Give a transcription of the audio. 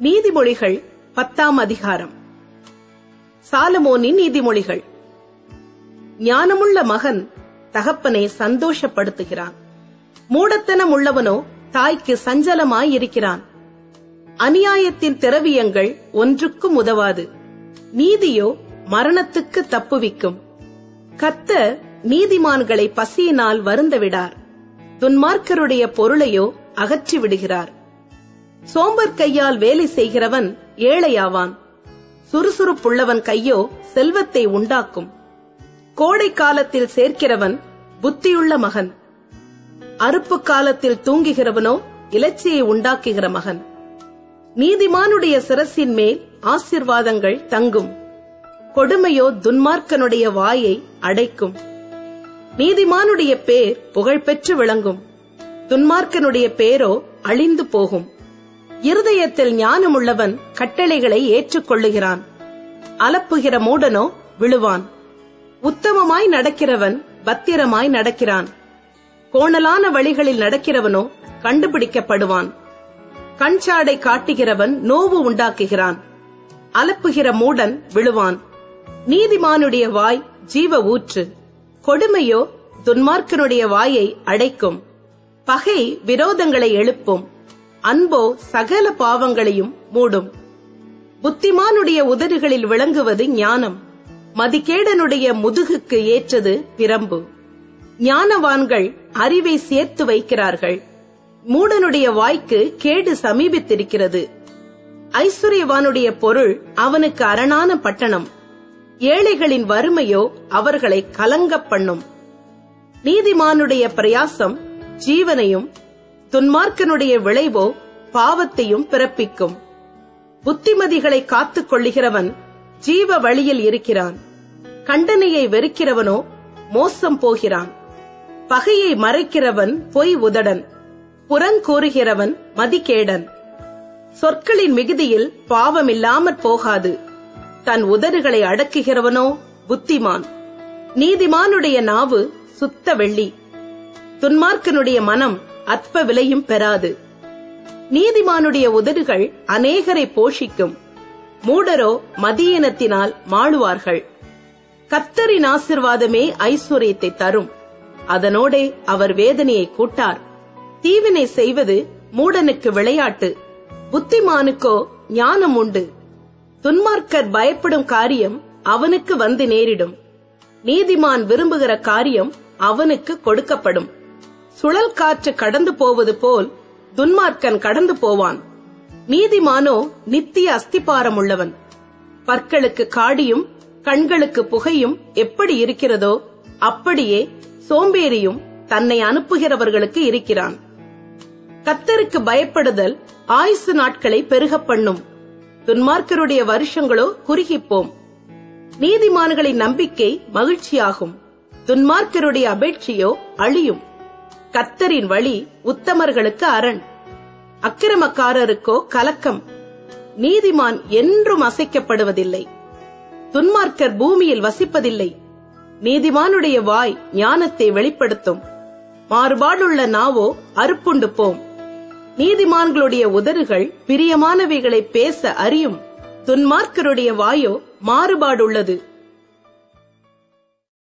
நீதிமொழிகள் பத்தாம் அதிகாரம். சாலமோனின் நீதிமொழிகள். ஞானமுள்ள மகன் தகப்பனை சந்தோஷப்படுத்துகிறான். மூடத்தனம் உள்ளவனோ தாய்க்கு சஞ்சலமாய் இருக்கிறான் அநியாயத்தின் திரவியங்கள் ஒன்றுக்கும் உதவாது. நீதியோ மரணத்துக்கு தப்புவிக்கும். கத்த நீதிமான்களை பசியினால் வருந்த விடார் துன்மார்க்கருடைய பொருளையோ அகற்றி விடுகிறார் சோம்பர் கையால் வேலை செய்கிறவன் ஏழையாவான். சுறுசுறுப்புள்ளவன் கையோ செல்வத்தை உண்டாக்கும். கோடை காலத்தில் சேர்க்கிறவன் புத்தியுள்ள மகன். அறுப்பு காலத்தில் தூங்குகிறவனோ இலச்சியை உண்டாக்குகிற மகன். நீதிமானுடைய சிரசின் மேல் ஆசிர்வாதங்கள் தங்கும். கொடுமையோ துன்மார்க்கனுடைய வாயை அடைக்கும். நீதிமானுடைய பேர் புகழ்பெற்று விளங்கும். துன்மார்க்கனுடைய பேரோ அழிந்து போகும். இருதயத்தில் ஞானமுள்ளவன் கட்டளைகளை ஏற்றுக்கொள்ளுகிறான். அலப்புகிற மூடனோ விழுவான். உத்தமமாய் நடக்கிறவன் பத்திரமாய் நடக்கிறான். கோணலான வழிகளில் நடக்கிறவனோ கண்டுபிடிக்கப்படுவான். கண்சாடை காட்டுகிறவன் நோவு உண்டாக்குகிறான். அலப்புகிற மூடன் விழுவான். நீதிமானுடைய வாய் ஜீவ ஊற்று. கொடுமையோ துன்மார்க்கனுடைய வாயை அடைக்கும். பகை விரோதங்களை எழுப்பும். அன்போ சகல பாவங்களையும் மூடும். புத்திமானுடைய உதடுகளில் விளங்குவது ஞானம். மதிகேடனுடைய முதுகுக்கு ஏற்றது பிரம்பு. ஞானவான்கள் அறிவை சேர்த்து வைக்கிறார்கள். மூடனுடைய வாய்க்கு கேடு சமீபித்திருக்கிறது. ஐஸ்வர்யவானுடைய பொருள் அவனுக்கு அரணான பட்டணம். ஏழைகளின் வறுமையோ அவர்களை கலங்கப் பண்ணும். நீதிமானுடைய பிரயாசம் ஜீவனையும் துன்மார்க்கனுடைய விளைவோ பாவத்தையும் பிறப்பிக்கும். புத்திமதிகளை காத்துக் கொள்ளுகிறவன் ஜீவ வழியில் இருக்கிறான். கண்டனையை வெறுக்கிறவனோ மோசம் போகிறான். பகையை மறைக்கிறவன் பொய் உதடன். புறங்கூறுகிறவன் மதிகேடன். சொற்களின் மிகுதியில் பாவமில்லாமற் போகாது. தன் உதடுகளை அடக்குகிறவனோ புத்திமான். நீதிமானுடைய நாவு சுத்த வெள்ளி. துன்மார்க்கனுடைய மனம் அற்ப விலையும் பெறாது. நீதிமானுடைய உதடுகள் அநேகரை போஷிக்கும். மூடரோ மதியினத்தினால் மாழுவார்கள் கத்தரின் ஆசிர்வாதமே ஐஸ்வர்யத்தை தரும். அதனோடே அவர் வேதனையை கூட்டார். தீவினை செய்வது மூடனுக்கு விளையாட்டு. புத்திமானுக்கோ ஞானம் உண்டு. துன்மார்க்கர் பயப்படும் காரியம் அவனுக்கு வந்து நேரிடும். நீதிமான் விரும்புகிற காரியம் அவனுக்கு கொடுக்கப்படும். சுழல் காற்று கடந்து போவது போல் துன்மார்க்கன் கடந்து போவான். நீதிமானோ நித்திய அஸ்திபாரம் உள்ளவன் பற்களுக்கு காடியும் கண்களுக்கு புகையும் எப்படி இருக்கிறதோ அப்படியே சோம்பேறியும் தன்னை அனுப்புகிறவர்களுக்கு இருக்கிறான். கத்தருக்கு பயப்படுதல் ஆயுசு நாட்களை பெருகப் பண்ணும். துன்மார்க்கருடைய வருஷங்களோ குறுகிப்போம். நீதிமான்களின் நம்பிக்கை மகிழ்ச்சியாகும். துன்மார்க்கருடைய அபேட்சியோ அழியும். கத்தரின் வழி உத்தமர்களுக்கு அரண். அக்கிரமக்காரருக்கோ கலக்கம். நீதிமான் என்றும் அசைக்கப்படுவதில்லை. துன்மார்க்கர் பூமியில் வசிப்பதில்லை. நீதிமானுடைய வாய் ஞானத்தை வெளிப்படுத்தும். மாறுபாடுள்ள நாவோ அறுப்புண்டு போம். நீதிமான்களுடைய உதறுகள் பிரியமானவைகளை பேச அறியும். துன்மார்க்கருடைய வாயோ மாறுபாடுள்ளது.